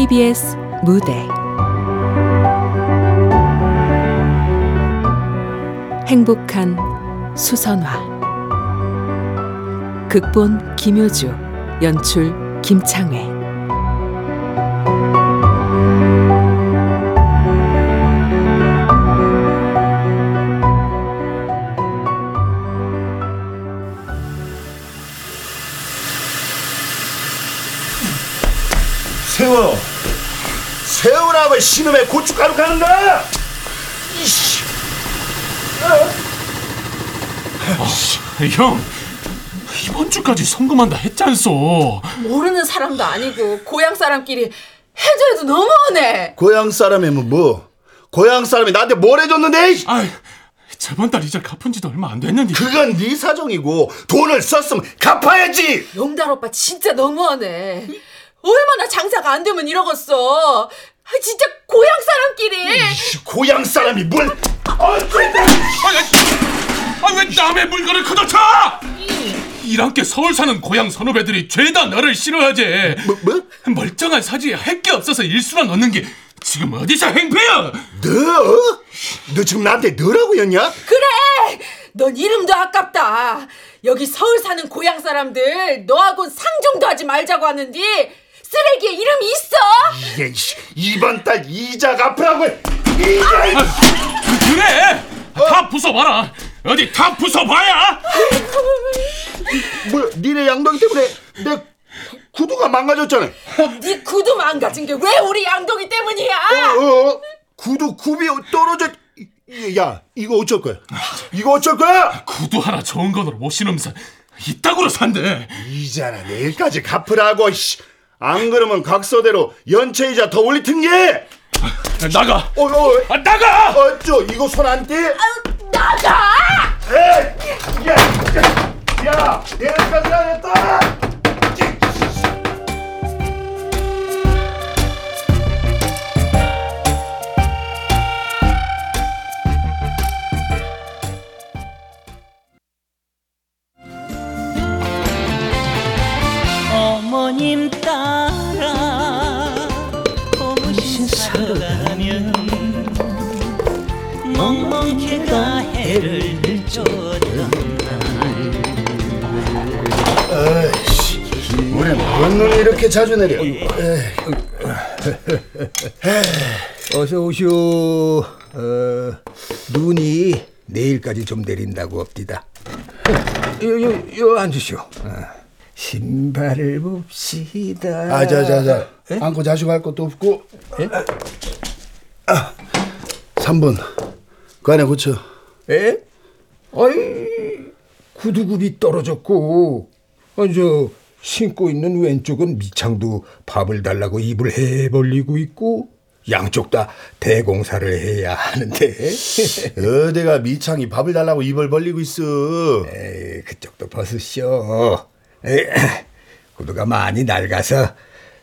KBS 무대. 행복한 수선화. 극본 김효주 연출 김창회 신음에 고춧가루 가는가 이씨 형 이번 주까지 성금한다 했잖소 모르는 사람도 아니고 고향 사람끼리 해도 해도 너무하네. 고향 사람이면 뭐 고향 사람이 나한테 뭘 해줬는데 이씨. 아이 저번 달 이자 갚은 지도 얼마 안 됐는데 그건 네 사정이고 돈을 썼으면 갚아야지 용달 오빠 진짜 너무하네. 얼마나 장사가 안 되면 이러겠어. 아, 진짜 고향 사람끼리. 고향 사람이 뭘 어쨌든 아왜 남의 물건을 걷어차 이랑께 서울 사는 고향 선후배들이 죄다 너를 싫어하지 뭐, 뭐? 멀쩡한 사지에 할 게 없어서 일수나 넣는 게 지금 어디서 행패야 너? 너 지금 나한테 너라고 했냐? 그래. 넌 이름도 아깝다. 여기 서울 사는 고향 사람들 너하고 상종도 하지 말자고 하는데 쓰레기에 이름이 있어. 이게 이번 달 이자 갚으라고 해. 이자 이- 그- 그래 다 부숴봐라 어디 다 부숴봐야 뭐 니네 양동이 때문에 내 구- 구두가 망가졌잖아 네 구두 망가진 게 왜 우리 양동이 때문이야? 어, 어, 구두 굽이 떨어져. 야, 이거 어쩔 거야? 이거 어쩔 거야? 구두 하나 좋은 건으로 못 신으면서 이따구로 산대 이자나 내일까지 갚으라고. 씨. 안 그러면 각서대로 연체이자 더 올릴 텐게. 나가 어, 어, 아, 나가 어쩌 이거 손 안 떼? 나가! 에이, 야, 야, 야, 내일까지 안 했다. 어머님 따라 고무신 사러 가면 멍멍해가 해를 들쫓던 우리 뭔 눈이 이렇게 자주 내려? 어서 오시오. 어, 눈이 내일까지 좀 내린다고 합디다. 요, 요, 요 앉으시오. 어, 신발을 봅시다. 아, 자, 자, 자. 안고 자시고 할 것도 없고. 아, 3분. 그 안에 고쳐. 에? 아이, 구두굽이 떨어졌고, 아, 저, 신고 있는 왼쪽은 미창도 밥을 달라고 입을 해 벌리고 있고, 양쪽 다 대공사를 해야 하는데. 어디가 미창이 밥을 달라고 입을 벌리고 있어. 에이, 그쪽도 벗으시오. 에이, 구두가 많이 낡아서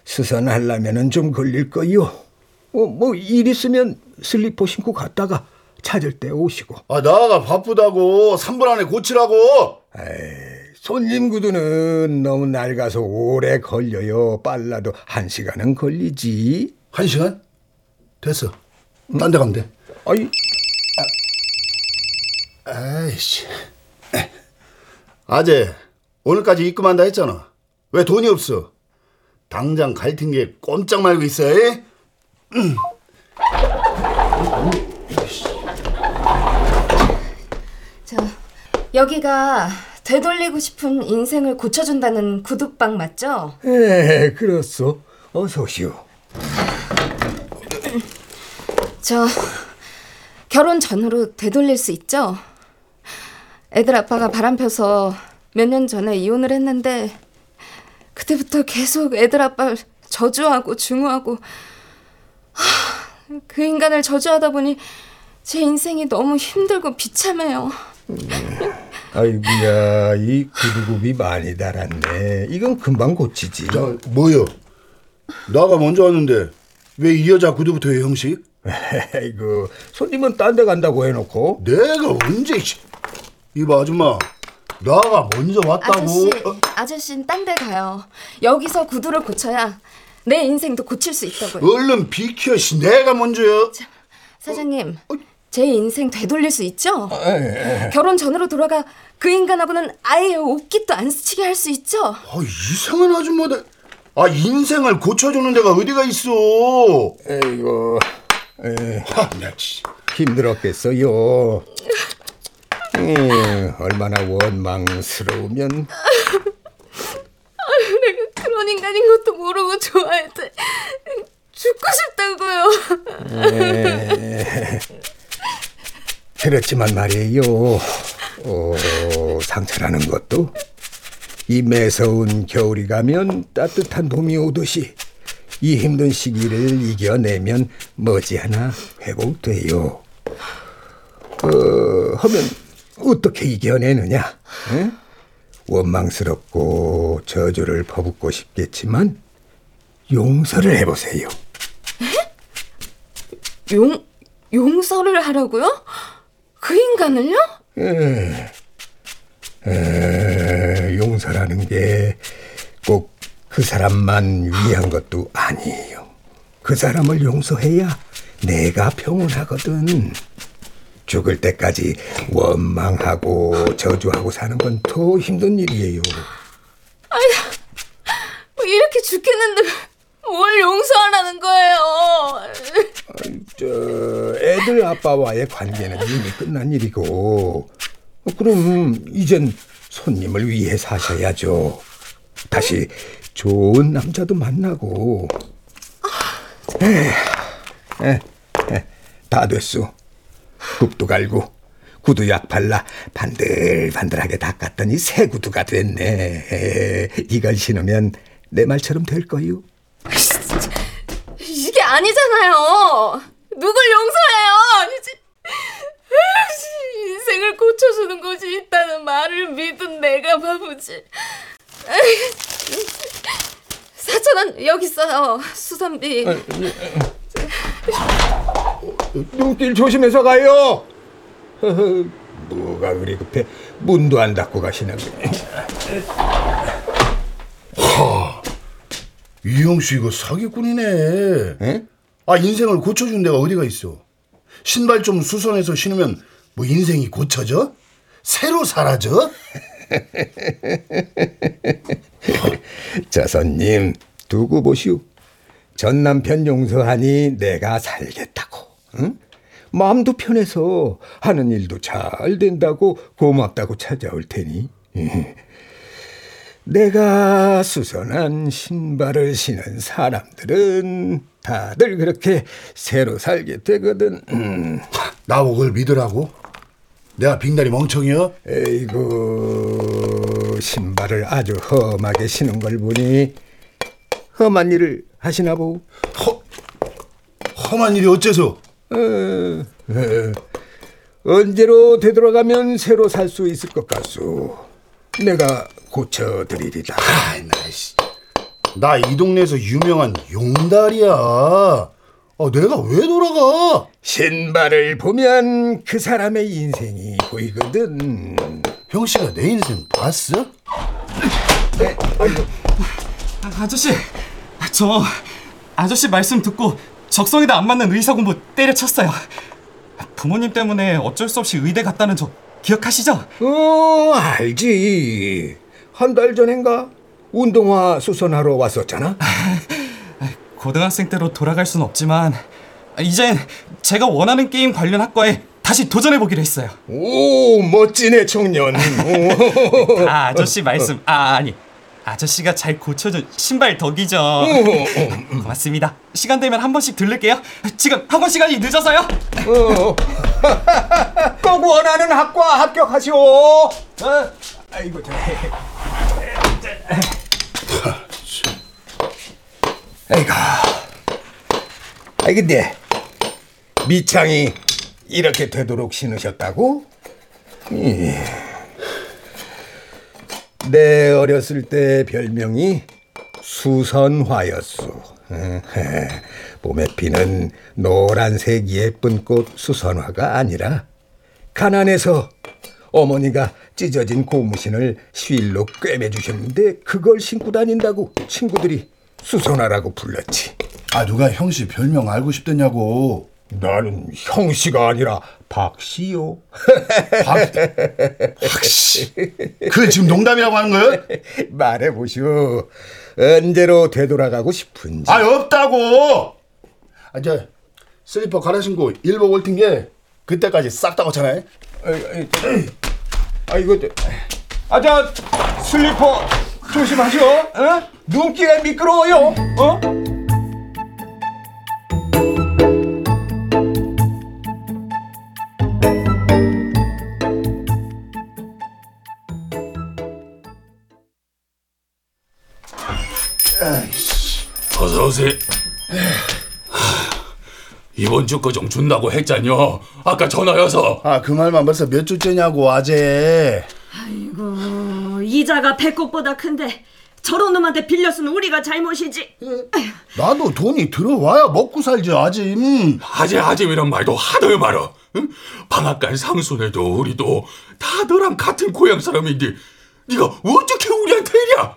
수선하려면은 좀 걸릴 거요. 어, 뭐일 있으면 슬리퍼 신고 갔다가 찾을 때 오시고. 아, 나가 바쁘다고. 3분 안에 고치라고. 손님 구두는 너무 낡아서 오래 걸려요. 빨라도 한 시간은 걸리지. 한 시간? 됐어. 딴데 가면 돼. 아이, 아이씨. 아재, 오늘까지 입금한다 했잖아. 왜 돈이 없어? 당장 갈튼 게 꼼짝 말고 있어, 에? 저 여기가 되돌리고 싶은 인생을 고쳐준다는 구두방 맞죠? 에, 그렇소. 어서 오시오. 저 결혼 전후로 되돌릴 수 있죠? 애들 아빠가 바람 펴서 몇 년 전에 이혼을 했는데 그때부터 계속 애들 아빠를 저주하고 중후하고 하, 그 인간을 저주하다 보니 제 인생이 너무 힘들고 비참해요. 아이고야, 이 구두굽이 많이 달았네. 이건 금방 고치지. 자, 뭐요? 나가 먼저 왔는데 왜 이 여자 구두부터 해, 형식? 아이고, 손님은 딴 데 간다고 해놓고. 내가 언제, 씨. 이봐, 아줌마. 나가 먼저 왔다고. 아저씨, 어? 아저씨는 딴 데 가요. 여기서 구두를 고쳐야 내 인생도 고칠 수 있다고요. 얼른 비켜 씨 내가 먼저야. 사장님, 제 인생 되돌릴 수 있죠? 결혼 전으로 돌아가 그 인간하고는 아예 옷깃도 안 스치게 할 수 있죠? 아, 이상한 아줌마들. 아 인생을 고쳐주는 데가 어디가 있어? 에이고 에, 하, 나 씨. 힘들었겠어요. 에, 얼마나 원망스러우면 내가 그런 인간인 것도 모르고 좋아할 때 죽고 싶다고요. 그렇지만 말이에요. 어, 상처라는 것도 이 매서운 겨울이 가면 따뜻한 봄이 오듯이 이 힘든 시기를 이겨내면 머지않아 회복돼요. 어, 하면 어떻게 이겨내느냐? 에? 원망스럽고 저주를 퍼붓고 싶겠지만 용서를 해보세요. 용 용서를 하라고요? 그 인간을요? 에, 용서라는 게 꼭 그 사람만 위한 것도 아니에요. 그 사람을 용서해야 내가 평온하거든. 죽을 때까지 원망하고 저주하고 사는 건 더 힘든 일이에요. 뭐 이렇게 죽겠는데 뭘 용서하라는 거예요? 저 애들 아빠와의 관계는 이미 끝난 일이고 그럼 이젠 손님을 위해 사셔야죠. 다시 좋은 남자도 만나고. 에, 에, 에, 다 됐어. 국도 갈고 구두약 발라 반들반들하게 닦았더니 새 구두가 됐네. 에, 이걸 신으면 내 말처럼 될 거요. 이게 아니잖아요. 누굴 용서해요? 인생을 고쳐주는 곳이 있다는 말을 믿은 내가 바보지. 사천 원 여기 있어요. 수선비. 눈길 조심해서 가요. 뭐가 그리 급해 문도 안 닫고 가시나 보네. 이형 씨 이거 사기꾼이네. 에? 아 인생을 고쳐준 데가 어디가 있어? 신발 좀 수선해서 신으면 뭐 인생이 고쳐져? 새로 사라져? 저 손님 두고 보시오. 전 남편 용서하니 내가 살겠다고. 응? 마음도 편해서 하는 일도 잘 된다고 고맙다고 찾아올 테니. 내가 수선한 신발을 신은 사람들은 다들 그렇게 새로 살게 되거든. 음. 나보고 믿으라고? 내가 빙다리 멍청이야? 에이구 신발을 아주 험하게 신은 걸 보니 험한 일을 하시나 보오. 허, 험한 일이 어째서? 어, 언제로 되돌아가면 새로 살 수 있을 것 같소. 내가 고쳐드리리다. 아이 나씨 나 이 동네에서 유명한 용달이야 아, 내가 왜 돌아가? 신발을 보면 그 사람의 인생이 보이거든. 형씨가 내 인생 봤어? 아, 아저씨, 저 아저씨 말씀 듣고 적성에다 안 맞는 의사 공부 때려쳤어요. 부모님 때문에 어쩔 수 없이 의대 갔다는 저 기억하시죠? 어, 알지. 한 달 전인가 운동화 수선하러 왔었잖아. 고등학생 때로 돌아갈 순 없지만 이젠 제가 원하는 게임 관련 학과에 다시 도전해 보기로 했어요. 오, 멋지네 청년. 오. 아, 아저씨 말씀. 아, 아니. 아저씨가 잘 고쳐준 신발 덕이죠. 고맙습니다. 시간 되면 한 번씩 들를게요. 지금 학원 시간이 늦어서요. 어. 꼭 원하는 학과 합격하시오. 어? 아이고 저. 아이고. 아이 근데 미창이 이렇게 되도록 신으셨다고? 이. 내 어렸을 때 별명이 수선화였소. 봄에 피는 노란색 예쁜 꽃 수선화가 아니라 가난해서 어머니가 찢어진 고무신을 쉴로 꿰매 주셨는데 그걸 신고 다닌다고 친구들이 수선화라고 불렀지. 아 누가 형씨 별명 알고 싶더냐고. 나는 형씨가 아니라 박씨요. 박씨. 그 지금 농담이라고 하는 거예요? 말해보시오. 언제로 되돌아가고 싶은지. 아 없다고. 아 이제 슬리퍼 갈아 신고 일복 올텐 게 그때까지 싹 다 고쳐놔. 아 이거 아 저 슬리퍼 조심하시오. 어? 눈길에 미끄러워요. 어? 어서 오세요. 이번 주 거좀 준다고 했잖요. 아까 전화여서. 아 그 말만 벌써 몇 주째냐고 아재. 어, 이자가 배꼽보다 큰데 저런 놈한테 빌렸으면 우리가 잘못이지. 나도 돈이 들어와야 먹고 살지 아재. 음. 아재 아재이란 말도 하도 말어. 응? 방앗간 상순에도 우리도 다 너랑 같은 고향 사람인데 네가 어떻게 우리한테 이랴?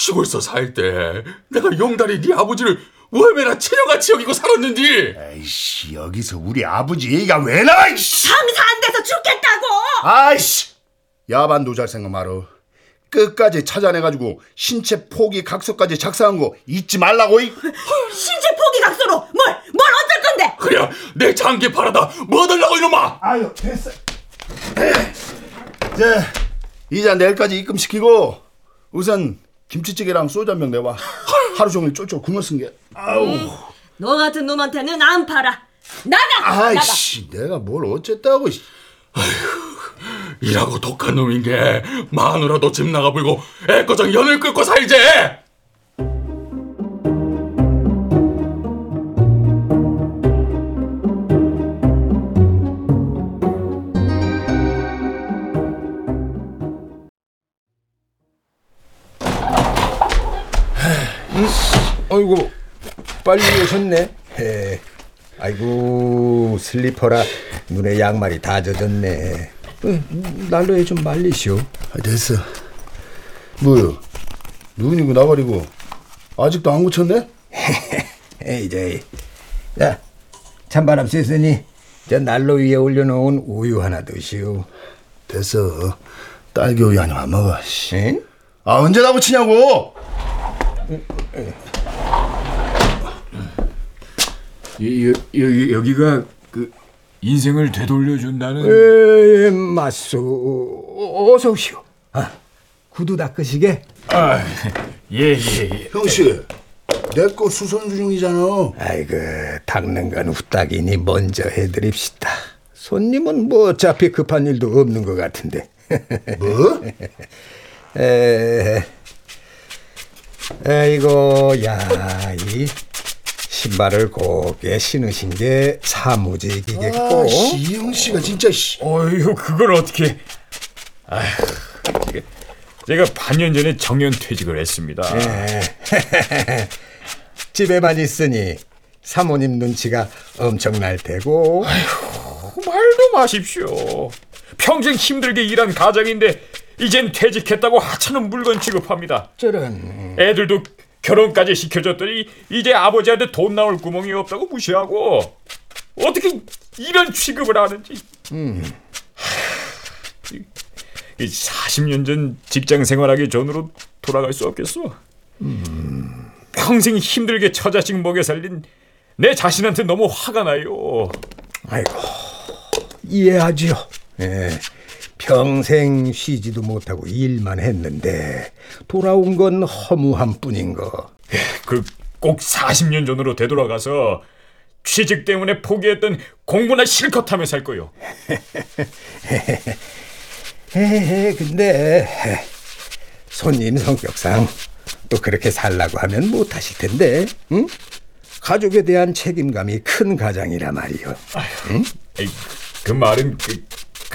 시골서 살 때 내가 용달이 네 아버지를 월매나 친형같이 여기고 살았는데 에이씨 여기서 우리 아버지 얘기가 왜 나와? 이씨. 장사 안 돼서 죽겠다고. 아이씨 야반도 잘 생각 말어. 끝까지 찾아내가지고 신체 포기 각서까지 작성한 거 잊지 말라고. 이. 신체 포기 각서로 뭘 뭘 어쩔 건데? 그래 내 장기 팔아다 뭐 달라고 이놈아 아유 됐어. 이제 이자 내일까지 입금시키고 우선 김치찌개랑 소주 한 병 내와. 하루 종일 쫄쫄 굶어 쓴 게. 아우. 너 같은 놈한테는 안 팔아. 나가. 아이씨 내가 뭘 어쨌다고. 씨. 이라고 독한 놈인 게 마누라도 집 나가 불고 애꺼정 연을 끊고 살지 아이고 빨리 오셨네. 에. 아이고 슬리퍼라 눈에 양말이 다 젖었네. 어, 난로에 좀 말리시오. 아, 됐어. 뭐요? 눈이고 나발이고 아직도 안 고쳤네? 에이 저이. 자 찬바람 쐈으니 저 난로 위에 올려놓은 우유 하나 드시오. 됐어. 딸기 우유 아니면 안 먹어. 씨. 에? 아 언제 다 고치냐고? 여, 여, 여기가 그 인생을 되돌려준다는 에, 맞소. 어서 오시오. 아, 구두 닦으시게. 아, 예, 예, 예. 형씨, 내 거 수선 중이잖아. 아이고 닦는 건 후딱이니 먼저 해드립시다. 손님은 뭐 어차피 급한 일도 없는 것 같은데. 뭐? 에, 아이고 야 이 신발을 곱게 신으신 게 사무직이겠고. 아, 씨, 이 형씨가 진짜 씨. 어휴, 그걸 어떻게? 아휴, 제가, 제가 반년 전에 정년 퇴직을 했습니다. 집에만 있으니 사모님 눈치가 엄청날 테고. 말도 마십시오. 평생 힘들게 일한 가장인데 이젠 퇴직했다고 하찮은 물건 취급합니다. 저런. 애들도 결혼까지 시켜줬더니 이제 아버지한테 돈 나올 구멍이 없다고 무시하고 어떻게 이런 취급을 하는지. 이, 이 40년 전 직장 생활하기 전으로 돌아갈 수 없겠어. 평생 힘들게 처자식 먹여 살린 내 자신한테 너무 화가 나요. 아이고 이해하지요. 예. 평생 쉬지도 못하고 일만 했는데 돌아온 건 허무한 뿐인 거. 그 꼭 40년 전으로 되돌아가서 취직 때문에 포기했던 공부나 실컷 하며 살 거요. 근데 손님 성격상 또 그렇게 살라고 하면 못 하실 텐데, 응? 가족에 대한 책임감이 큰 가장이라 말이요. 에이, 그 말은 그,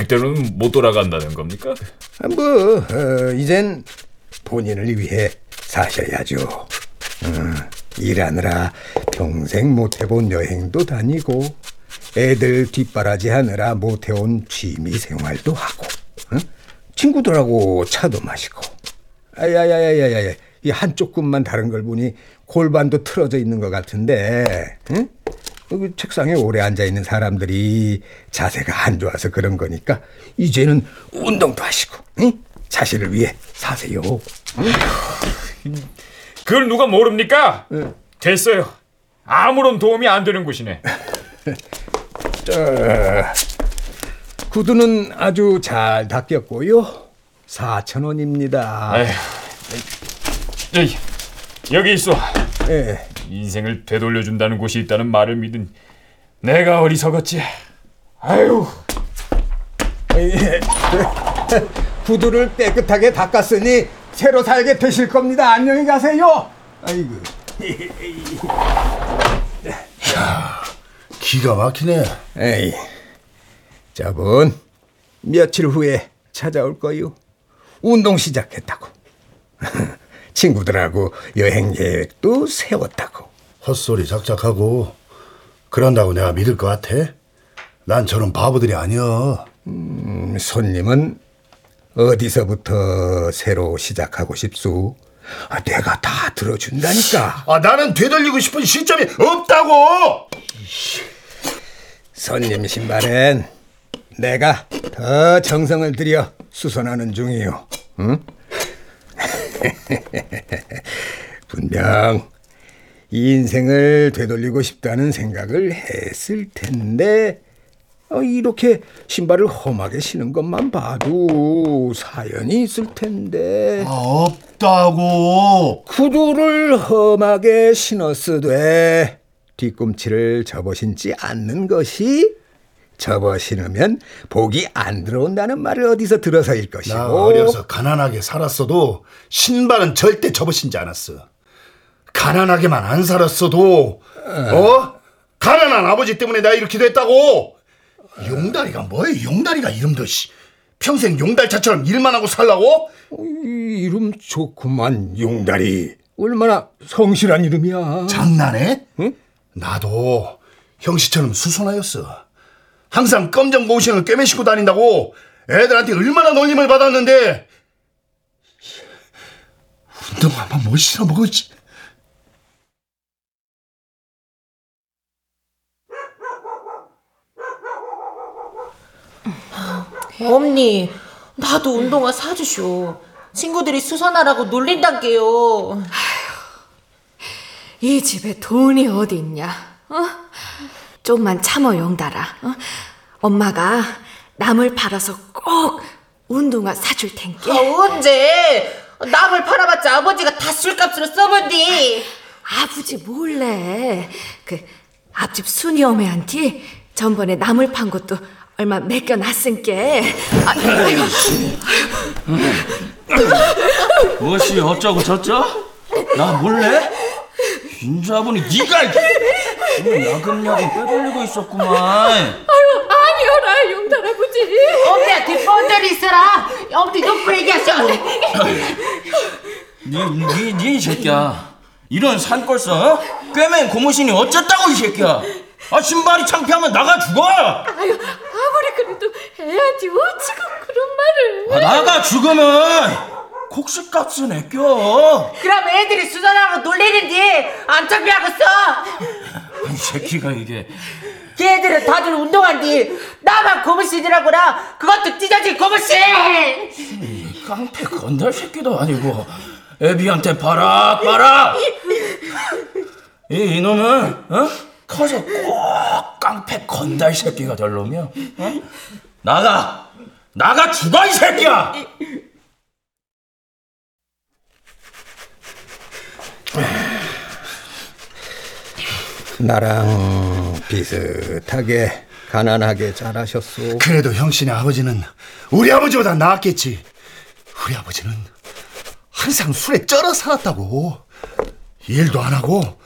그때로는 못 돌아간다는 겁니까? 아, 뭐 어, 이젠 본인을 위해 사셔야죠. 음, 일하느라 평생 못 해본 여행도 다니고 애들 뒷바라지 하느라 못 해온 취미 생활도 하고 응? 친구들하고 차도 마시고 아야야야야야 이 한쪽 굽만 다른 걸 보니 골반도 틀어져 있는 것 같은데, 응? 여기 책상에 오래 앉아 있는 사람들이 자세가 안 좋아서 그런 거니까 이제는 운동도 하시고, 응? 자신을 위해 사세요. 그걸 누가 모릅니까? 됐어요. 아무런 도움이 안 되는 곳이네. 자, 구두는 아주 잘 닦였고요. 4천 원입니다. 여기 있어. 예. 인생을 되돌려준다는 곳이 있다는 말을 믿은 내가 어리석었지. 아유, 예. 구두를 깨끗하게 닦았으니 새로 살게 되실 겁니다. 안녕히 가세요. 아이고. 기가 막히네. 에이, 저분 며칠 후에 찾아올 거요. 운동 시작했다고. 친구들하고 여행 계획도 세웠다고. 헛소리 작작하고 그런다고 내가 믿을 것 같아? 난 저런 바보들이 아니야. 음, 손님은 어디서부터 새로 시작하고 싶소? 아, 내가 다 들어준다니까. 아 나는 되돌리고 싶은 시점이 없다고. 손님 신발엔 내가 더 정성을 들여 수선하는 중이요. 응? 분명 인생을 되돌리고 싶다는 생각을 했을 텐데 어, 이렇게 신발을 험하게 신은 것만 봐도 사연이 있을 텐데 아, 없다고. 구두를 험하게 신었으되 뒤꿈치를 접어 신지 않는 것이 접어 신으면 복이 안 들어온다는 말을 어디서 들어서일 것이고 나 어려서 가난하게 살았어도 신발은 절대 접어 신지 않았어. 가난하게만 안 살았어도 어? 가난한 아버지 때문에 내가 이렇게 됐다고. 용다리가 뭐야? 용다리가 이름도 씨. 평생 용달차처럼 일만 하고 살라고? 이 이름 좋구만 용다리 얼마나 성실한 이름이야 장난해? 응? 나도 형씨처럼 수선하였어. 항상 검정 고무신을 꿰매시고 다닌다고 애들한테 얼마나 놀림을 받았는데 운동 한번 못 신어 먹었지. 엄니, 나도 운동화 사주쇼. 친구들이 수선하라고 놀린단게요. 이 집에 돈이 어디 있냐? 어? 좀만 참어 용달아. 어? 엄마가 남을 팔아서 꼭 운동화 사줄 텐게. 아, 언제? 남을 팔아봤자 아버지가 다 술값으로 써본디. 아버지 몰래 그 앞집 순이 어머니한테 전번에 나물 판 것도 얼마 맡겨놨은게. 아. 무엇이 어쩌고 저쩌? 나 몰래? 인자분이 네가 야금야금 빼돌리고 있었구만 아유 아니어라 용달 아버지. 엄니한테 뻔데리 있어라. 엄니 놓고 얘기하셔. 니 니 니 새끼야 이런 산골서 어? 꿰맨 고무신이 어쨌다고 이 새끼야 아 신발이 창피하면 나가 죽어 아, 아유 아무리 그래도 애한테 어찌고 그런 말을. 아, 나가 죽으면 곡식값은 애껴 그럼 애들이 수선하라고 놀리는디 안 창피하겠어? 이 새끼가 이게. 걔들은 다들 운동한디 나만 고무신이라고라 그것도 찢어진 고무신! 이 깡패 건달 새끼도 아니고. 애비한테 봐라 봐라! 이 이놈은 어? 커서 꼭 깡패 건달 새끼가 될 놈이야. 어? 나가! 나가 죽어 이 새끼야 나랑 비슷하게 가난하게 자라셨소 그래도 형씨네 아버지는 우리 아버지보다 나았겠지. 우리 아버지는 항상 술에 쩔어 살았다고. 일도 안 하고.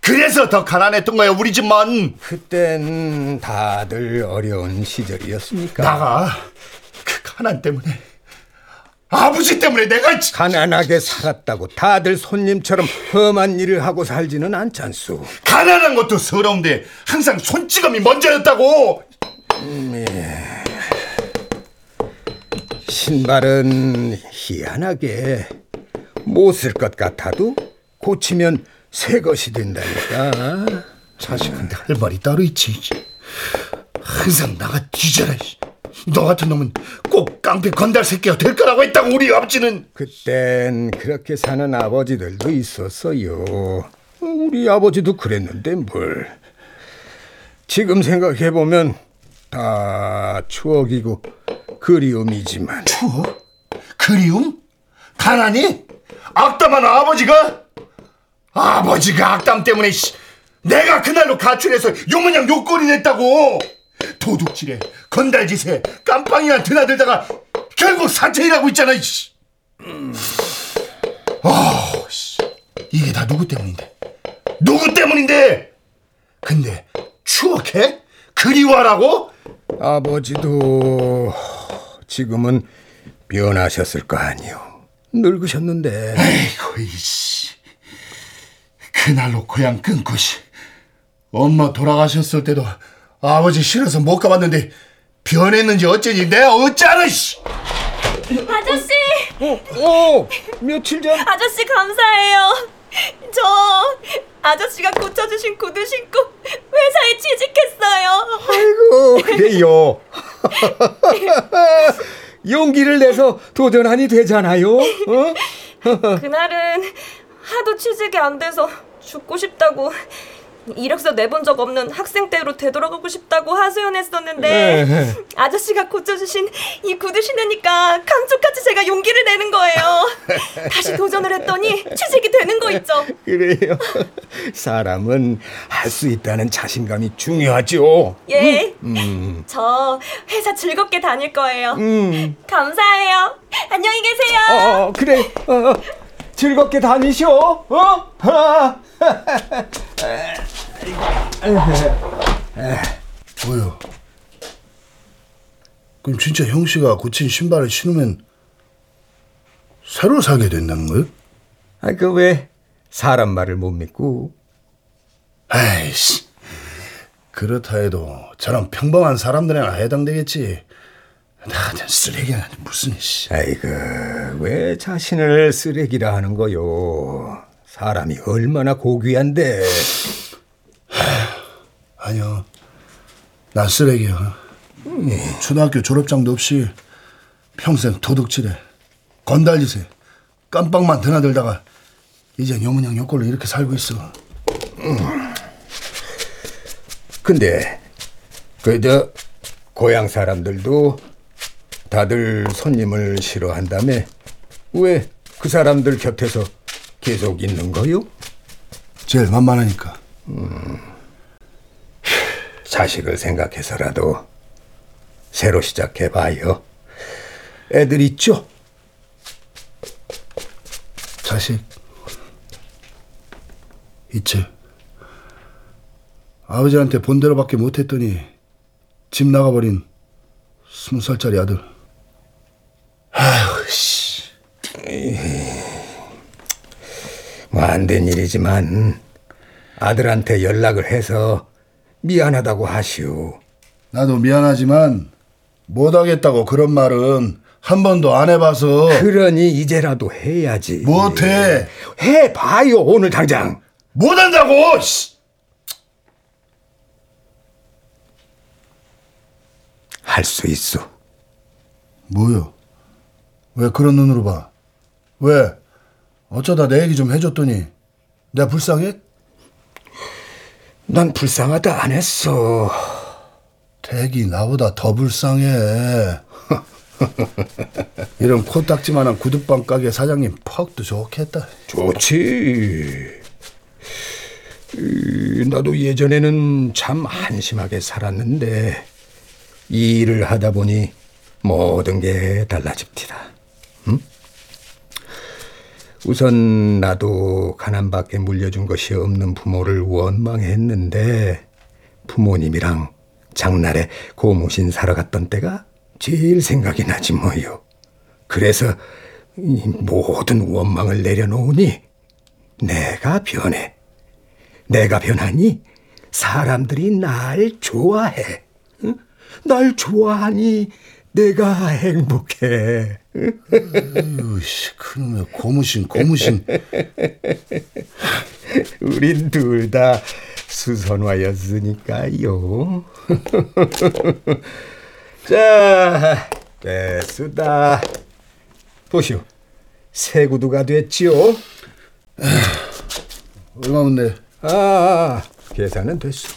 그래서 더 가난했던 거야 우리 집만. 그땐 다들 어려운 시절이었으니까 나가 그 가난 때문에 아버지 때문에 내가 지- 가난하게 살았다고 다들 손님처럼 험한 일을 하고 살지는 않잖소 가난한 것도 서러운데 항상 손찌검이 먼저였다고. 신발은 희한하게 못 쓸 것 같아도 고치면 새 것이 된다니까. 자식한테 할 말이 따로 있지. 항상 나가 뒤져라. 씨. 너 같은 놈은 꼭 깡패 건달 새끼가 될 거라고 했다고 우리 아버지는. 그땐 그렇게 사는 아버지들도 있었어요. 우리 아버지도 그랬는데 뭘. 지금 생각해 보면 다 추억이고 그리움이지만. 추억? 그리움? 가난이? 악담한 아버지가? 아버지가 악담 때문에 씨, 내가 그날로 가출해서 요모냥 욕거리 냈다고 도둑질에 건달짓에 깜빵이나 드나들다가 결국 사체이라고 있잖아 씨. 아, 씨. 이게 다 누구 때문인데? 누구 때문인데? 근데 추억해? 그리워하라고? 아버지도 지금은 변하셨을 거 아니요. 늙으셨는데. 에이구 이씨 그날로 고향 끊고 씨 엄마 돌아가셨을 때도 아버지 싫어서 못 가봤는데 변했는지 어쩌니 내가 어쩌나 씨 아저씨! 어, 며칠 전 아저씨 감사해요. 저 아저씨가 고쳐주신 구두 신고 회사에 취직했어요. 아이고 그래요. 용기를 내서 도전하니 되잖아요. 어? 그날은 하도 취직이 안 돼서 죽고 싶다고 이력서 내본 적 없는 학생 때로 되돌아가고 싶다고 하소연했었는데 네. 아저씨가 고쳐주신 이 구두 신으니까 감쪽같이 제가 용기를 내는 거예요. 다시 도전을 했더니 취직이 되는 거 있죠. 그래요. 사람은 할 수 있다는 자신감이 중요하죠. 예. 음. 저 회사 즐겁게 다닐 거예요. 음. 감사해요. 안녕히 계세요. 어, 그래. 어, 즐겁게 다니셔. 어? 아. 뭐요? 그럼 진짜 형씨가 고친 신발을 신으면 새로 사게 된다는 거예요? 아, 그 왜 사람 말을 못 믿고? 아이씨 그렇다 해도 저런 평범한 사람들에나 해당되겠지 나같은 쓰레기는 무슨 씨. 아이고, 왜 자신을 쓰레기라 하는 거요? 사람이 얼마나 고귀한데. 아니요. 난 쓰레기야. 초등학교 졸업장도 없이 평생 도둑질해 건달짓에 깜빡만 드나들다가 이젠 요문양 요꼴로 이렇게 살고 있어. 근데 그저 고향 사람들도 다들 손님을 싫어한다며 왜 그 사람들 곁에서 계속 있는 거요? 제일 만만하니까 자식을 생각해서라도 새로 시작해봐요. 애들 있죠? 자식 있지 아버지한테 본대로밖에 못했더니 집 나가버린 스무 살짜리 아들 아휴 씨 뭐안된 일이지만 아들한테 연락을 해서 미안하다고 하시오. 나도 미안하지만 못하겠다고 그런 말은 한 번도 안 해봐서 그러니 이제라도 해야지. 못해 해봐요 오늘 당장. 못한다고 씨. 할수 있어. 뭐요? 왜 그런 눈으로 봐? 왜? 어쩌다 내 얘기 좀 해줬더니 내가 불쌍해? 난 불쌍하다 안 했어. 댁이 나보다 더 불쌍해. 이런 코딱지만한 구두방 가게 사장님 퍽도 좋겠다. 좋지. 이, 나도 예전에는 참 한심하게 살았는데 이 일을 하다 보니 모든 게 달라집니다. 응? 우선 나도 가난밖에 물려준 것이 없는 부모를 원망했는데 부모님이랑 장날에 고무신 사러 갔던 때가 제일 생각이 나지 뭐요. 그래서 이 모든 원망을 내려놓으니 내가 변해. 내가 변하니 사람들이 날 좋아해. 응? 날 좋아하니 내가 행복해. 으이씨, 그놈의 고무신, 고무신. 우린 둘 다 수선화였으니까요. 자, 됐수다. 보시오. 새 구두가 됐지요? 얼마인데? 아, 계산은 됐소.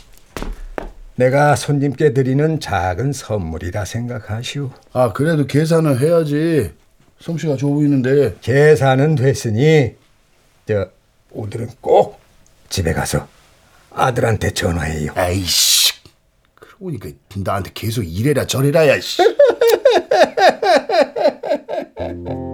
내가 손님께 드리는 작은 선물이라 생각하시오. 아, 그래도 계산을 해야지. 솜씨가 좋아 보이는데. 계산은 됐으니 저 오늘은 꼭 집에 가서 아들한테 전화해요. 아이씨. 그러고 보니까 나한테 계속 이래라 저래라 야 씨.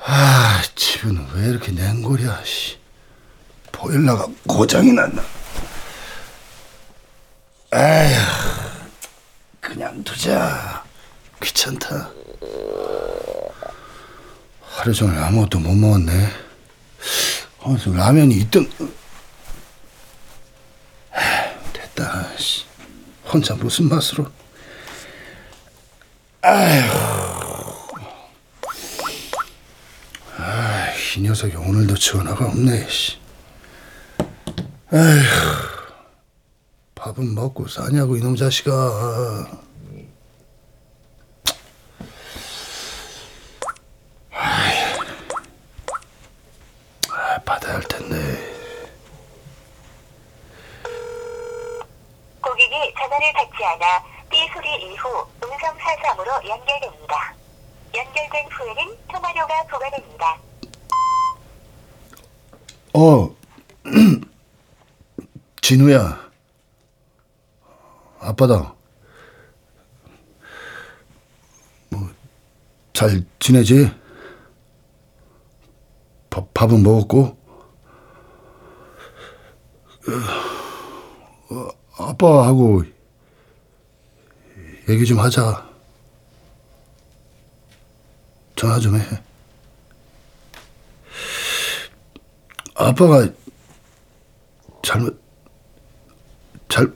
아, 집은 왜 이렇게 냉골이야, 씨. 보일러가 고장이 났나? 에휴, 그냥 두자. 귀찮다. 하루 종일 아무것도 못 먹었네. 어, 저 라면이 있던. 됐다, 씨. 혼자 무슨 맛으로. 아, 이 녀석이 오늘도 전화가 없네. 씨. 에휴, 밥은 먹고 사냐고 이놈 자식아. 아휴, 아, 받아야 할 텐데. 고객이 전화를 받지 않아 삐 소리 이후 음성 사상으로 연결됩니다. 연결된 후에는 통화료가 부과됩니다. 어, 진우야. 아빠다. 뭐, 잘 지내지? 밥, 밥은 먹었고? 어, 아빠하고 얘기 좀 하자. 전화 좀 해. 아빠가 잘못 잘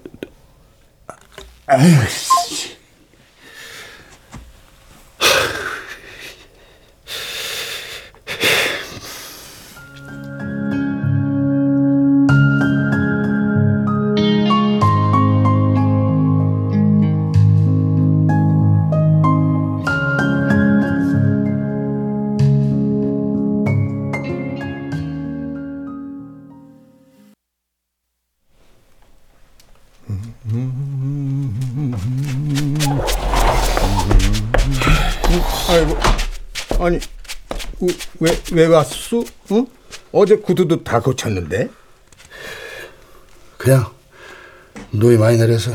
왜, 왜 왔어? 응? 어제 구두도 다 고쳤는데? 그냥 노이 많이 내려서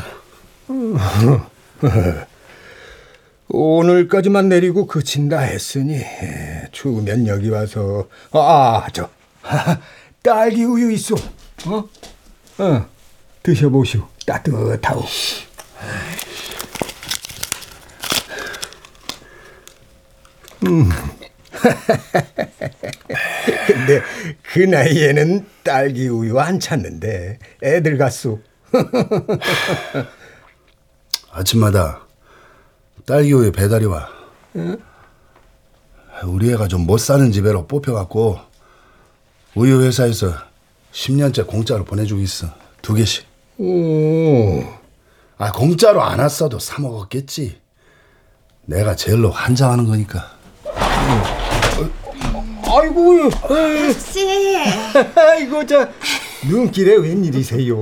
오늘까지만 내리고 그친다 했으니 추우면 여기 와서 아, 아, 저 딸기 우유 있어. 어? 어. 드셔보시오. 따뜻하오. 음. 근데 그 나이에는 딸기 우유 안 찾는데 애들 같소. 아침마다 딸기 우유 배달이 와. 우리 애가 좀 못 사는 집애로 뽑혀갖고 우유 회사에서 10년째 공짜로 보내주고 있어. 두 개씩. 오. 아 공짜로 안 왔어도 사 먹었겠지. 내가 제일로 환장하는 거니까. 아이고, 아저씨. 아이고, 자, 눈길에 웬일이세요?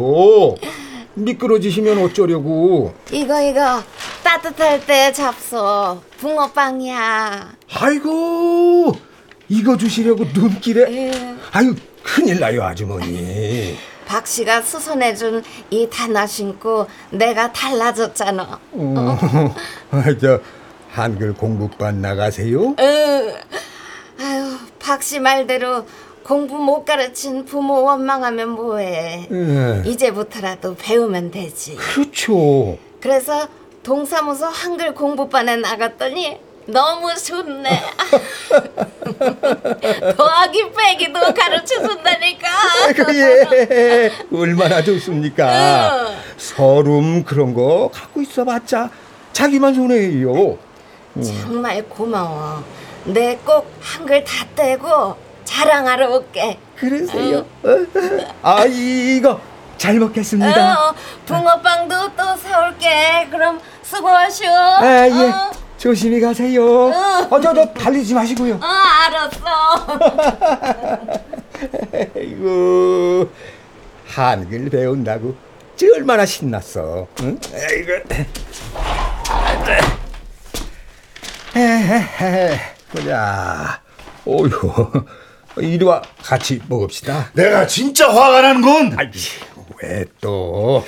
미끄러지시면 어쩌려고? 이거 이거 따뜻할 때 잡숴 붕어빵이야. 아이고, 이거 주시려고 눈길에? 예. 아유, 큰일 나요, 아주머니. 박 씨가 수선해준 이 단화 신고 내가 달라졌잖아. 어, 아, 저 한글 공부반 나가세요? 응. 아유 박씨 말대로 공부 못 가르친 부모 원망하면 뭐해. 예. 이제부터라도 배우면 되지. 그렇죠. 그래서 동사무소 한글 공부반에 나갔더니 너무 좋네. 더하기 빼기도 가르쳐 준다니까. 아이고 예. 얼마나 좋습니까? 응. 서름 그런 거 갖고 있어봤자 자기만 손해요. 정말 고마워. 내 꼭 한글 다 떼고 자랑하러 올게. 그러세요? 아 이거 잘 먹겠습니다. 어, 붕어빵도 또 사올게. 그럼 수고하쇼. 아 예. 어, 조심히 가세요. 응. 어, 저, 저, 달리지 마시고요. 어, 알았어. 아이고, 한글 배운다고. 저 얼마나 신났어. 응? 아이고. 에헤헤, 보자. 어휴, 이리 와, 같이 먹읍시다. 내가 진짜 화가 나는 건 아이, 왜 또?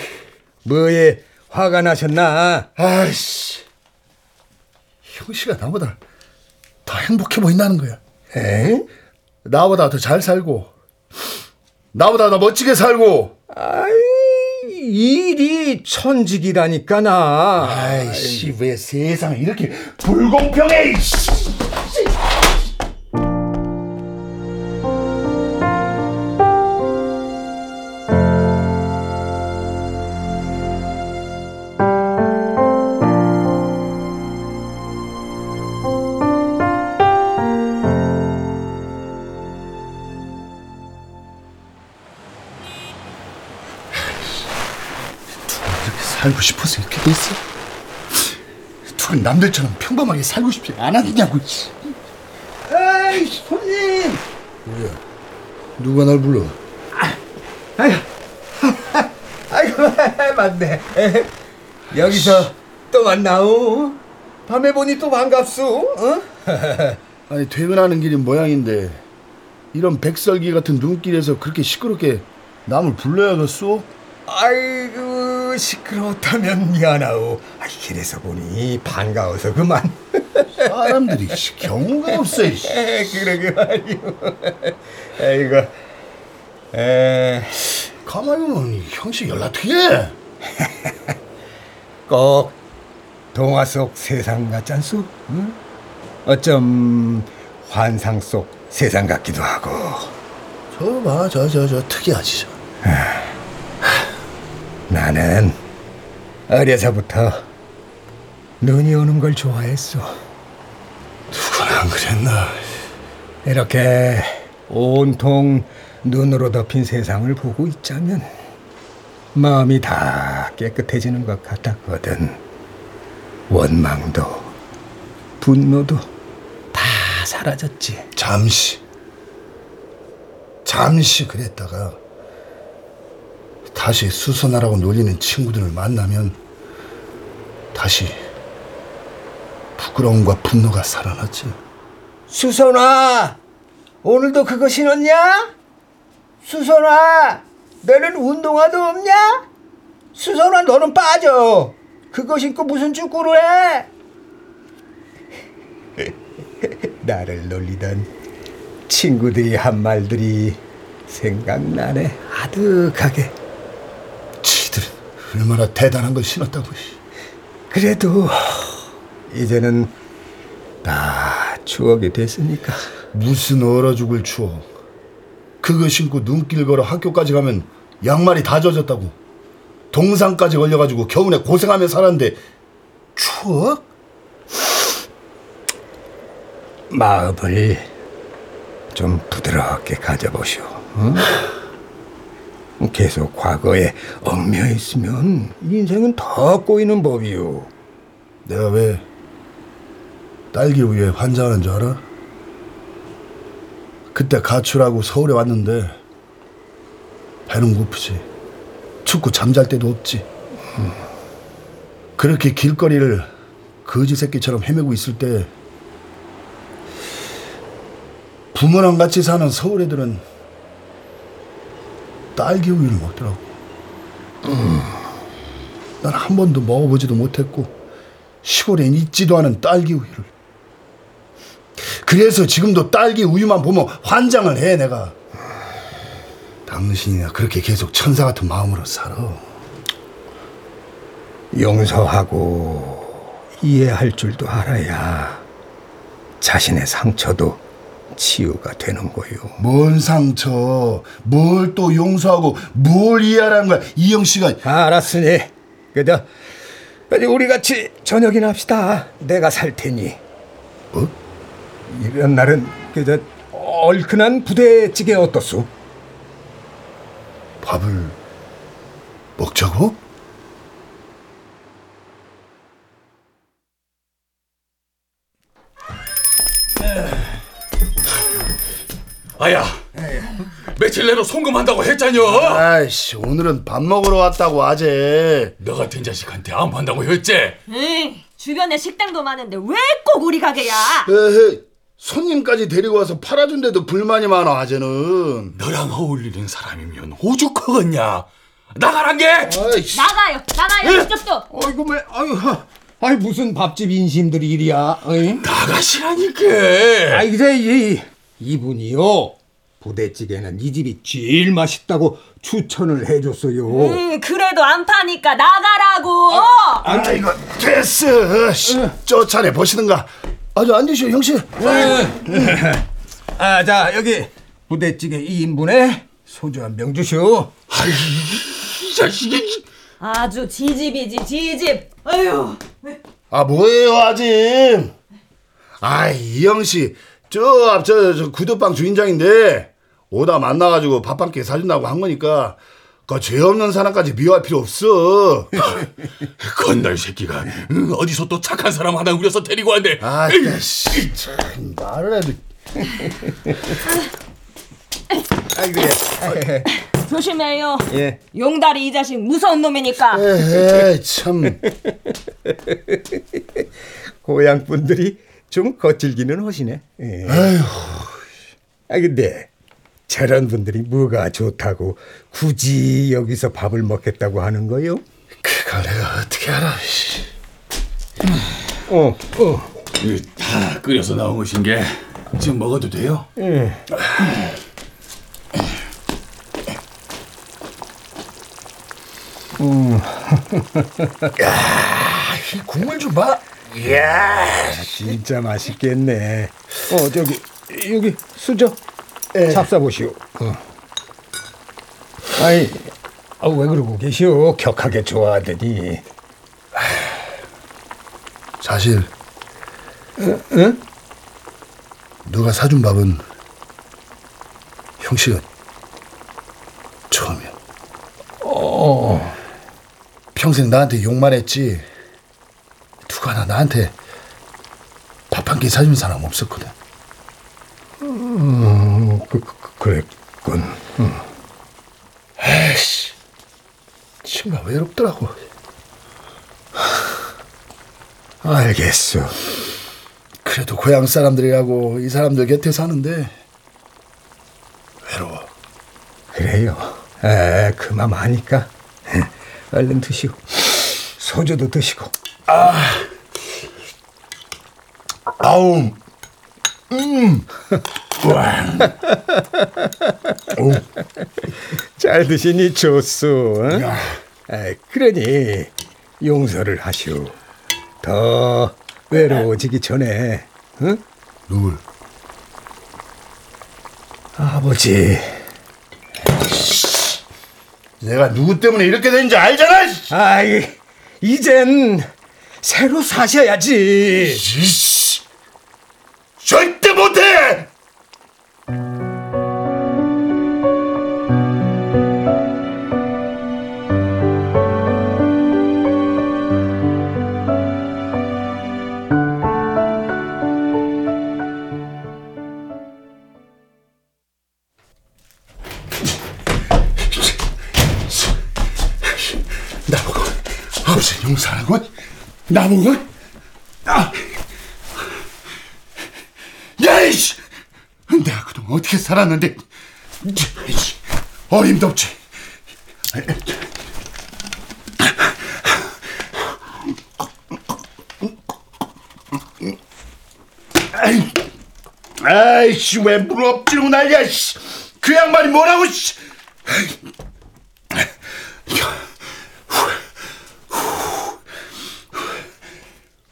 뭐에 화가 나셨나? 아이씨 형씨가 나보다 더 행복해 보인다는 거야 에? 나보다 더 잘 살고 나보다 더 멋지게 살고 아이, 일이 천직이라니까, 나. 아이씨 왜 세상에 이렇게 불공평해 이씨. 살고 싶어서 이렇게 됐어? 둘은 남들처럼 평범하게 살고 싶지 않았냐고 에이, 손님! 누가 날 불러? 아이고, 아이고, 맞네. 여기서 또 만나오. 밤에 보니 또 반갑소. 어? 아니 퇴근하는 길이 모양인데 이런 백설기 같은 눈길에서 그렇게 시끄럽게 남을 불러야겠소? 아이고 시끄러웠다면 미안하오. 아, 길에서 보니 반가워서 그만. 사람들이 씨, 경우가 없어. 에, 그러게 말이오. 아이고. 에, 가만히 보면 형씨 연락해 해. 꼭 동화 속 세상 같지 않소? 응? 어쩜 환상 속 세상 같기도 하고. 저 봐 저 저 저 특이하지 저. 나는 어려서부터 눈이 오는 걸 좋아했어. 누구나 안 그랬나 이렇게 온통 눈으로 덮인 세상을 보고 있자면 마음이 다 깨끗해지는 것 같았거든. 원망도 분노도 다 사라졌지. 잠시 잠시 그랬다가 다시 수선하라고 놀리는 친구들을 만나면 다시 부끄러움과 분노가 살아났지 수선아, 오늘도 그거 신었냐? 수선아, 너는 운동화도 없냐? 수선아, 너는 빠져. 그거 신고 무슨 축구를 해? 나를 놀리던 친구들이 한 말들이 생각나네. 아득하게. 얼마나 대단한 걸 신었다고 씨. 그래도 이제는 다 추억이 됐으니까. 무슨 얼어 죽을 추억 그거 신고 눈길 걸어 학교까지 가면 양말이 다 젖었다고 동상까지 걸려가지고 겨우내 고생하며 살았는데 추억? 마음을 좀 부드럽게 가져보시오. 응? 계속 과거에 얽매여 있으면 인생은 더 꼬이는 법이오. 내가 왜 딸기 우유에 환장하는 줄 알아? 그때 가출하고 서울에 왔는데 배는 고프지 춥고 잠잘 데도 없지 그렇게 길거리를 거지 새끼처럼 헤매고 있을 때 부모랑 같이 사는 서울 애들은 딸기 우유를 먹더라고 난한 번도 먹어보지도 못했고 시골엔 있지도 않은 딸기 우유를 그 그래서 지금도 딸기 우유만 보면 환장을 해 내가. 당신이나 그렇게 계속 천사 같은 마음으로 살아. 용서하고 이해할 줄도 알아야 자신의 상처도 치유가 되는 거요. 뭔 상처, 뭘 또 용서하고 뭘 이해하라는 거야 이영 씨가. 알았으니 그저 우리 같이 저녁이나 합시다. 내가 살 테니. 뭐? 이런 날은 그저 얼큰한 부대찌개 어떻소? 밥을 먹자고? 아야, 며칠 내로 송금한다고 했잖여. 아이씨 오늘은 밥 먹으러 왔다고 아재. 너 같은 자식한테 안 판다고 했지? 에이, 주변에 식당도 많은데 왜 꼭 우리 가게야? 에헤, 손님까지 데리고 와서 팔아준데도 불만이 많아 아재는. 너랑 어울리는 사람이면 오죽하겠냐? 나가란 게! 아이씨. 나가요, 나가요, 이쪽도. 아이고 왜 아유 아이 무슨 밥집 인심들이 이리야? 어이? 나가시라니까. 아이 그저 이 이분이요 부대찌개는 이 집이 제일 맛있다고 추천을 해줬어요. 음, 그래도 안 파니까 나가라고. 아이고 됐어. 씨, 쫓아내 보시든가. 아주 앉으시오 형씨. 아 자 여기 부대찌개 2인분에 소주 한 병 주시오. 이 자식이. 아주 지집이지 지집. 아유. 아 뭐예요 아짐? 아 이영 씨, 저 앞저 저 구두방 주인장인데 오다 만나가지고 밥 한 끼 사준다고 한 거니까 그 죄 없는 사람까지 미워할 필요 없어. 건달 새끼가 응, 어디서 또 착한 사람 하나 우려서 데리고 왔네. 아, 씨, 참 말을 해도. 아이 그래. 조심해요. 예. 용다리 이 자식 무서운 놈이니까. 에이 참. 고향 분들이 좀 거칠기는 하시네. 예. 아휴. 아 근데 저런 분들이 뭐가 좋다고 굳이 여기서 밥을 먹겠다고 하는 거요? 그걸 내가 어떻게 알아? 씨. 어, 어. 이다 끓여서 나온 것인 게 지금 먹어도 돼요? 예. 이 국물 좀 봐. 이야. 진짜 맛있겠네. 어 저기 여기 수저 잡사 보시오. 어. 아이 아, 왜 그러고 계시오? 격하게 좋아하더니. 사실 응? 누가 사준 밥은 형씨가 처음이야. 어. 평생 나한테 욕만 했지. 누가 나 나한테 밥 한 끼 사준 사람 없었거든. 음, 그, 그, 그랬군. 음. 에이씨, 정말 외롭더라고. 알겠어. 그래도 고향 사람들이라고 이 사람들 곁에 사는데 외로워. 그래요. 에, 그만 하니까. 얼른 드시고. 소주도 드시고. 아 우, 음, 잘 드시니 좋소. 어? 야. 에, 그러니 용서를 하시오. 더 외로워지기 전에. 응? 누굴? 아버지. 내가 누구 때문에 이렇게 된지 알잖아. 씨. 아이, 이젠 새로 사셔야지. 나보고? 아! 야, 이씨! 내가 그동안 어떻게 살았는데, 이씨, 어림도 없지. 아이, 아이씨 왜물 엎지르고 난리야 씨. 그 양반이 뭐라고 씨.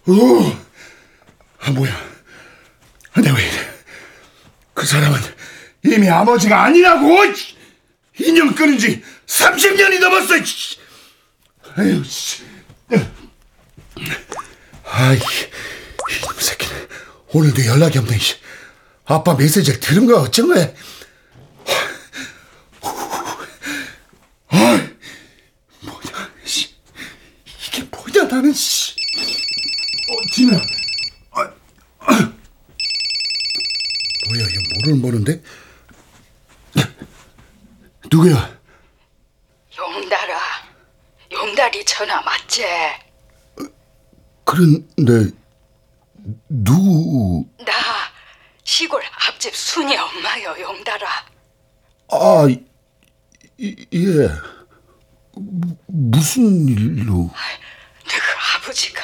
오, 아 뭐야? 근데 왜 이래? 그 사람은 이미 아버지가 아니라고! 씨. 인연 끊은 지 30년이 넘었어! 씨. 아유, 씨. 아이, 이놈 새끼는 오늘도 연락이 없네. 씨. 아빠 메시지를 들은 거야, 어쩐 거야? 아, 뭐냐, 씨. 이게 뭐냐, 나는, 씨. 어, 진아. 아, 아. 뭐야, 이거 뭐를 모르는데? 누구야? 용달아, 용달이 전화 맞지? 그런데 누구? 나 시골 앞집 순이 엄마요, 용달아. 아, 이, 예. 무- 무슨 일로? 너 아버지가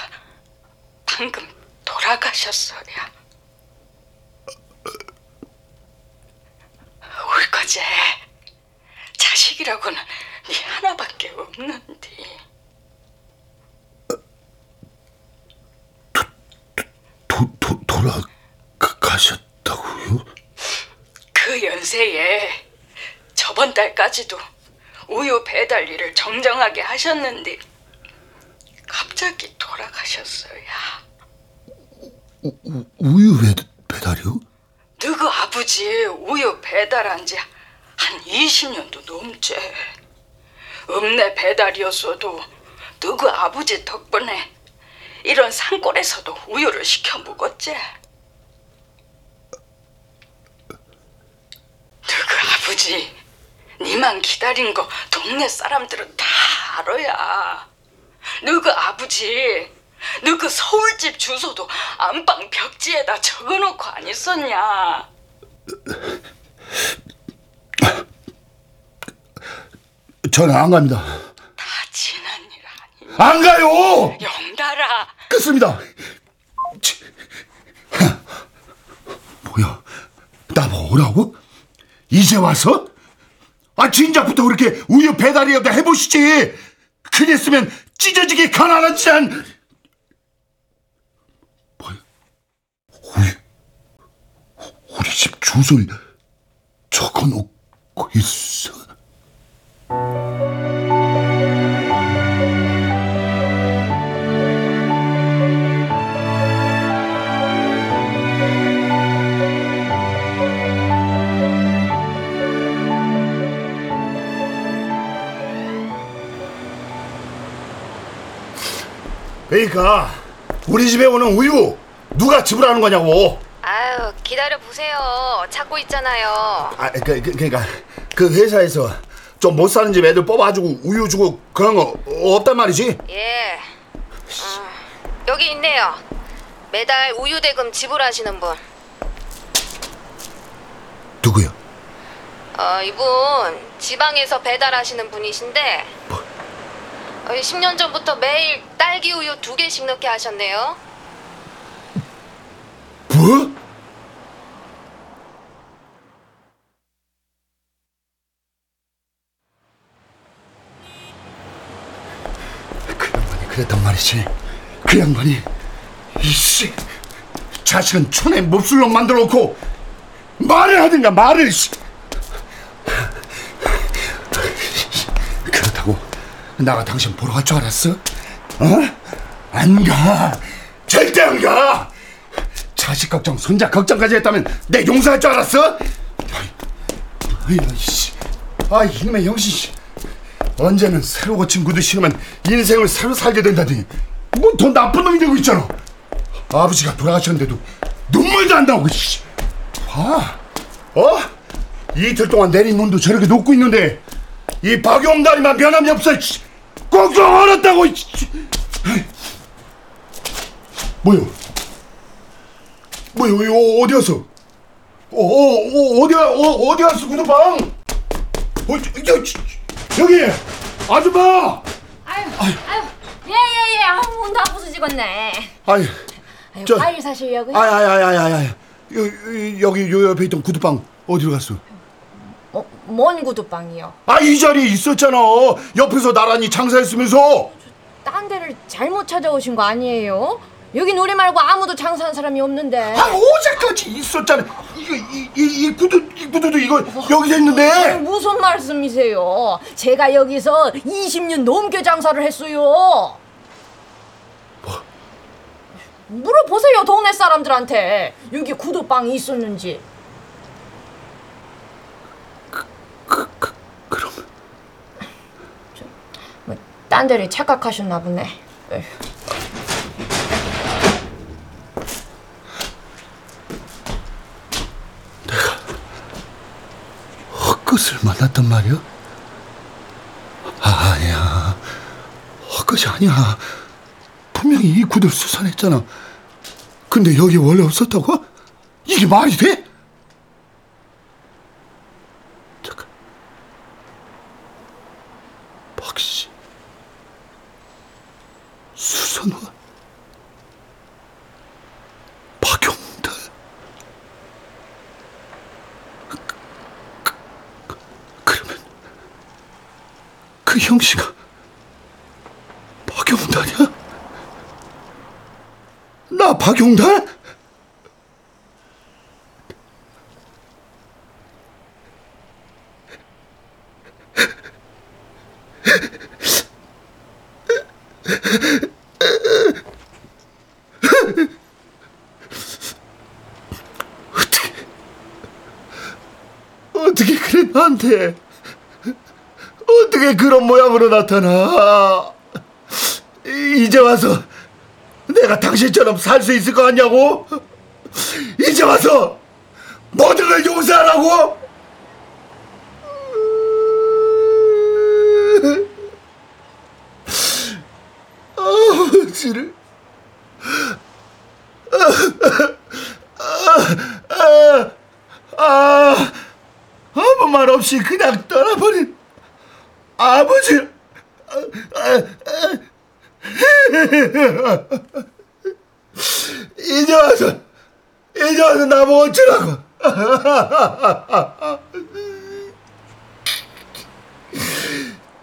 방금 돌아가셨어요. 올 거제 자식이라고는 네 하나밖에 없는데. 도, 도, 돌아가셨다고요? 그 연세에 저번 달까지도 우유 배달 일을 정정하게 하셨는데 갑자기 돌아가셨어요. 우, 우유 배, 배달이요? 너그 아버지 우유 배달한 지 한 20년도 넘지. 읍내 배달이었어도 너그 아버지 덕분에 이런 산골에서도 우유를 시켜 먹었지. 너그 아버지 니만 기다린 거 동네 사람들은 다 알아야. 너그 아버지 너 그 서울집 주소도 안방 벽지에다 적어놓고 안 있었냐? 저는 안 갑니다. 안 가요! 영달아, 끊습니다. 치. 뭐야? 나 뭐라고? 이제 와서? 아 진작부터 그렇게 우유 배달이라도 해보시지. 그랬으면 찢어지게 가난하지 않. 뭐야? 우유? 우리 집 주소를 적어놓고 있어. 그러니까 우리 집에 오는 우유 누가 지불하는 거냐고. 아유 기다려 보세요. 찾고 있잖아요. 아, 그, 그, 그러니까 그 회사에서 좀 못 사는 집 애들 뽑아주고 우유 주고 그런 거 없단 말이지? 예. 어, 여기 있네요. 매달 우유 대금 지불하시는 분. 누구야? 어, 이분 지방에서 배달하시는 분이신데 어, 10년 전부터 매일 딸기 우유 두 개씩 넣게 하셨네요. 뭐? 그 양반이 그랬단 말이지. 그 양반이 이씨 자식은 천에 몹쓸로 만들어 놓고 말을 하든가 말을 씨. 나가 당신 보러 갈 줄 알았어? 어? 안 가. 절대 안 가. 자식 걱정, 손자 걱정까지 했다면 내 용서할 줄 알았어? 아이, 씨. 아, 이놈의 영신 씨. 언제는 새로 고친 구두 신으면 인생을 새로 살게 된다더니 뭐 더 나쁜 놈이 되고 있잖아. 아버지가 돌아가셨는데도 눈물도 안 나오고 씨. 봐. 어? 이틀 동안 내린 눈도 저렇게 녹고 있는데 이 박용다리만 변함이 없어. 씨. 꼭좀 얼었다고. 씨. 뭐요? 뭐야 이거 어디 갔어? 어, 어, 어 어디 가- 어, 어디 갔어 구두방? 어, 저, 저, 저, 여기 아줌마. 아유, 아유, 예예 예, 아우 문다 부서지겠네. 아이, 아유, 저- 과일 사시려고요? 아야야야야야, 여, 여기 요 옆에 있던 구두방 어디로 갔어? 어, 뭔 구두방이요? 아 이 자리에 있었잖아. 옆에서 나란히 장사했으면서. 딴 데를 잘못 찾아오신 거 아니에요? 여긴 우리 말고 아무도 장사한 사람이 없는데. 아 어제까지 있었잖아. 이거 이, 이, 이 구두 이 구두도 이거 여기서 있는데. 무슨 말씀이세요? 제가 여기서 20년 넘게 장사를 했어요. 물어보세요 동네 사람들한테 여기 구두방이 있었는지. 뭐, 딴 데를 착각하셨나 보네. 에휴. 헛것을 만났단 말이야? 아니야. 헛것이 아니야. 분명히 이 구두를 수선했잖아. 근데 여기 원래 없었다고? 이게 말이 돼? 잠깐. 박씨. 수선화. 박용달. 그러면 그 형씨가 박용달이야? 나 박용달? 어떻게 그래 나한테? 어떻게 그런 모양으로 나타나? 이제 와서 내가 당신처럼 살 수 있을 것 같냐고? 이제 와서 모든 걸 용서하라고 아버지를 아, 아, 아무 말 없이 그냥 떠나버린 아버지. 아, 아, 아. 이제 와서 이제 와서 나보고 어쩌라고.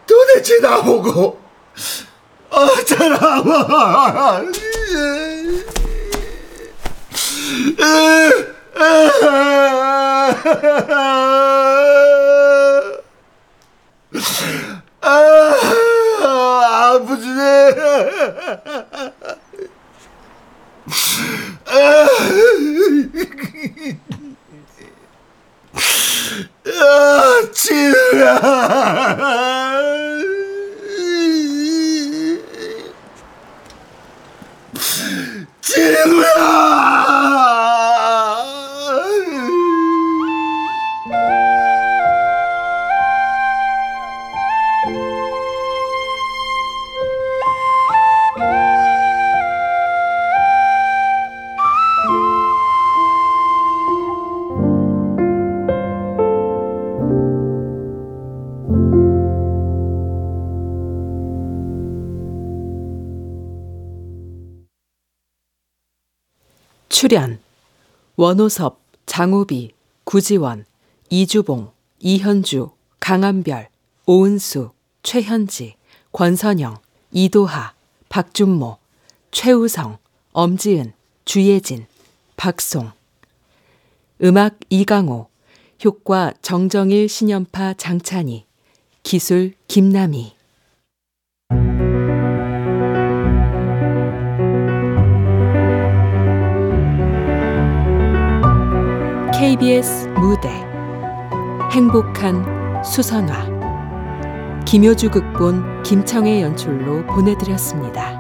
도대체 나보고 아, 아버지네. 아, 진우야. 진우야. 원호섭, 장우비, 구지원, 이주봉, 이현주, 강한별, 오은수, 최현지, 권선영, 이도하, 박준모, 최우성, 엄지은, 주예진, 박송. 음악 이강호 효과 정정일 신연파 장찬희 기술 김남희 KBS 무대 행복한 수선화 김효주 극본 김청의 연출로 보내드렸습니다.